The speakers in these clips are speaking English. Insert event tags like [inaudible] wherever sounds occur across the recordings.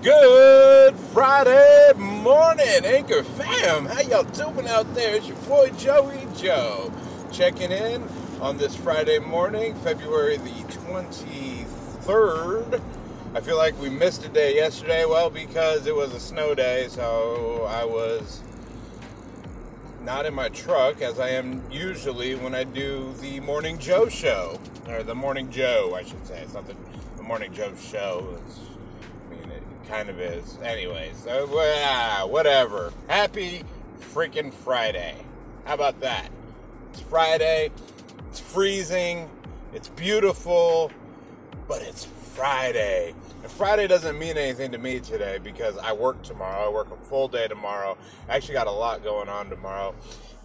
Good Friday morning, Anchor fam. How y'all doing out there? It's your boy Joey Joe checking in on this Friday morning, February the 23rd. I feel like we missed a day yesterday, well, because it was a snow day, so I was not in my truck as I am usually when I do the Morning Joe show. Or the Morning Joe, I should say. It's not the, the Morning Joe show. It's, I mean, it kind of is. Anyways, so, uh, whatever. Happy freaking Friday. How about that? It's Friday. It's freezing. It's beautiful. But it's Friday. And Friday doesn't mean anything to me today because I work tomorrow. I work a full day tomorrow. I actually got a lot going on tomorrow.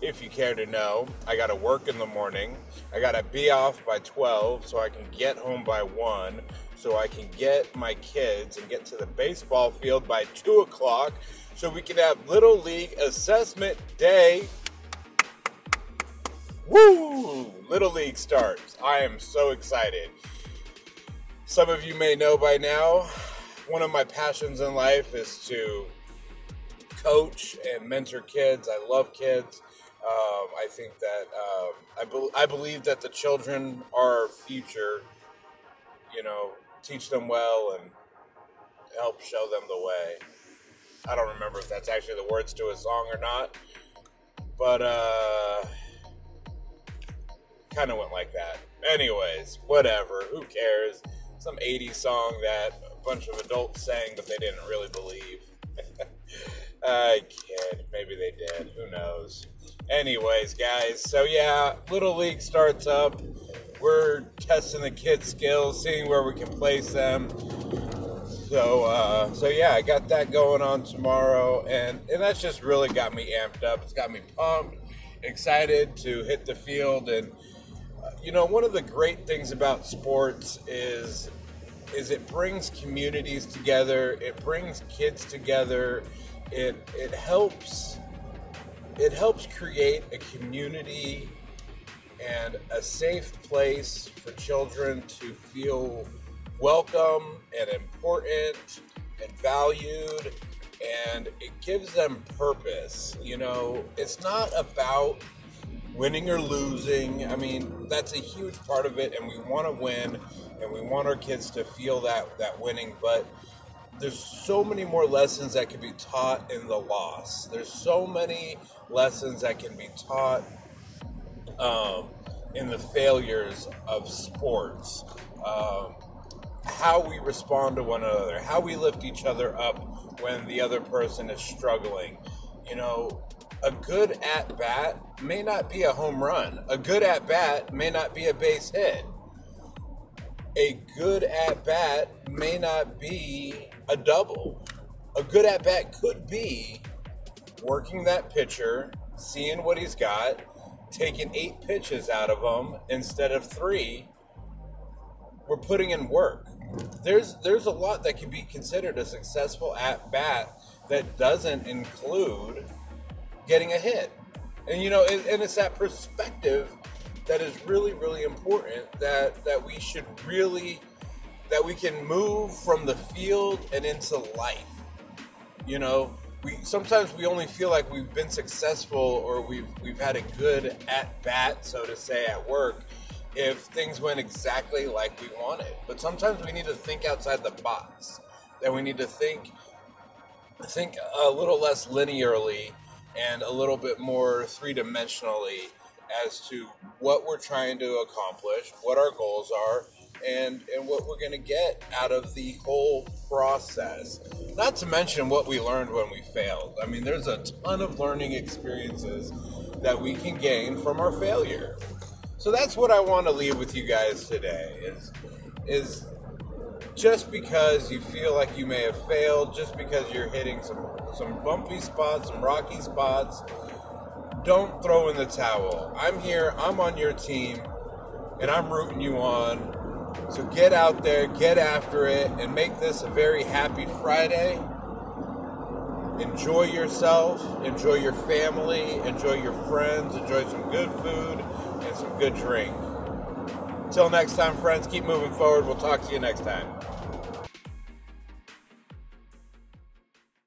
If you care to know, I got to work in the morning. I got to be off by 12 so I can get home by 1 so I can get my kids and get to the baseball field by 2 o'clock so we can have Little League Assessment Day. Woo! Little League starts. I am so excited. Some of you may know by now, one of my passions in life is to coach and mentor kids. I love kids. Um, I think that um, I, be- I believe that the children are our future. You know, teach them well and help show them the way. I don't remember if that's actually the words to a song or not, but uh, kind of went like that. Anyways, whatever. Who cares? Some 80s song that a bunch of adults sang, but they didn't really believe. [laughs] I kid. Maybe they did. Who knows? Anyways, guys, so yeah, Little League starts up. We're testing the kids' skills, seeing where we can place them. So, uh, so yeah, I got that going on tomorrow, and and that's just really got me amped up. It's got me pumped, excited to hit the field, and uh, you know, one of the great things about sports is is it brings communities together. It brings kids together. It it helps it helps create a community and a safe place for children to feel welcome and important and valued and it gives them purpose you know it's not about winning or losing i mean that's a huge part of it and we want to win and we want our kids to feel that that winning but there's so many more lessons that can be taught in the loss there's so many lessons that can be taught um, in the failures of sports um, how we respond to one another, how we lift each other up when the other person is struggling. You know, a good at bat may not be a home run, a good at bat may not be a base hit. A good at bat may not be a double. A good at bat could be working that pitcher, seeing what he's got, taking eight pitches out of him instead of three. We're putting in work there's there's a lot that can be considered a successful at bat that doesn't include getting a hit. And you know, and, and it's that perspective that is really really important that that we should really that we can move from the field and into life. You know, we sometimes we only feel like we've been successful or we've we've had a good at bat, so to say, at work if things went exactly like we wanted. But sometimes we need to think outside the box. That we need to think think a little less linearly and a little bit more three dimensionally as to what we're trying to accomplish, what our goals are, and and what we're going to get out of the whole process. Not to mention what we learned when we failed. I mean, there's a ton of learning experiences that we can gain from our failure. So that's what I want to leave with you guys today is is just because you feel like you may have failed, just because you're hitting some some bumpy spots, some rocky spots, don't throw in the towel. I'm here, I'm on your team, and I'm rooting you on. So get out there, get after it, and make this a very happy Friday. Enjoy yourself, enjoy your family, enjoy your friends, enjoy some good food and some good drink. Till next time, friends, keep moving forward. We'll talk to you next time.